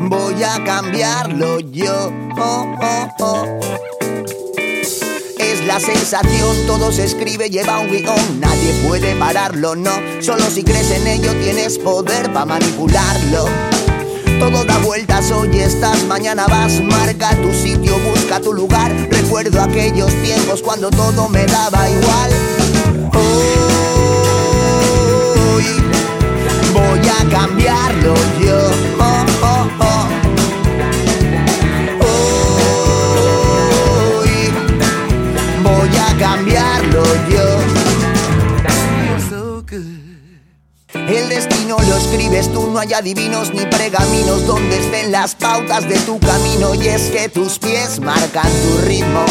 Voy a cambiarlo yo. Es la sensación, todo se escribe, lleva un guion, nadie puede pararlo, no. Solo si crees en ello tienes poder para manipularlo. Todo da vueltas, hoy estás, mañana vas, marca tu sitio, busca tu lugar. Recuerdo aquellos tiempos cuando todo me daba igual. Cambiarlo yo. El destino lo escribes tú, no hay adivinos ni pergaminos donde estén las pautas de tu camino. Y es que tus pies marcan tu ritmo.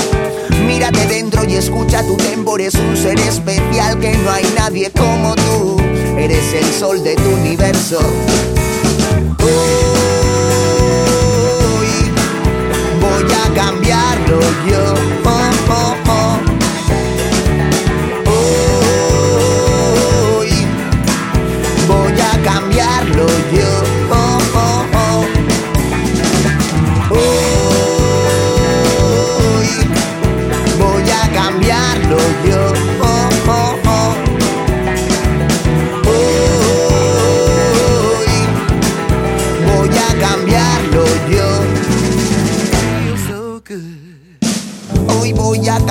Mírate dentro y escucha tu tempo, eres un ser especial que no hay nadie como tú. Eres el sol de tu universo. Hoy voy a cambiarlo yo.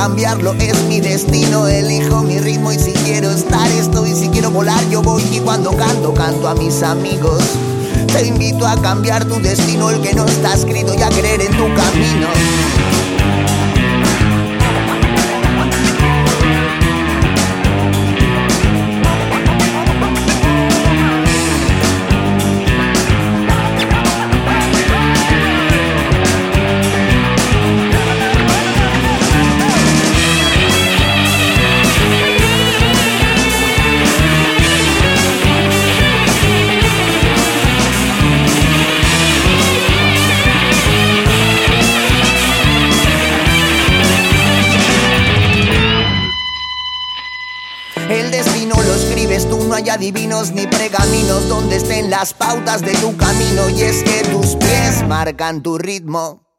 Cambiarlo, es mi destino, elijo mi ritmo y si quiero estar estoy, si quiero volar yo voy y cuando canto canto a mis amigos. Te invito a cambiar tu destino, el que no está escrito y escribes tú, no hay adivinos ni pergaminos donde estén las pautas de tu camino. Y es que tus pies marcan tu ritmo.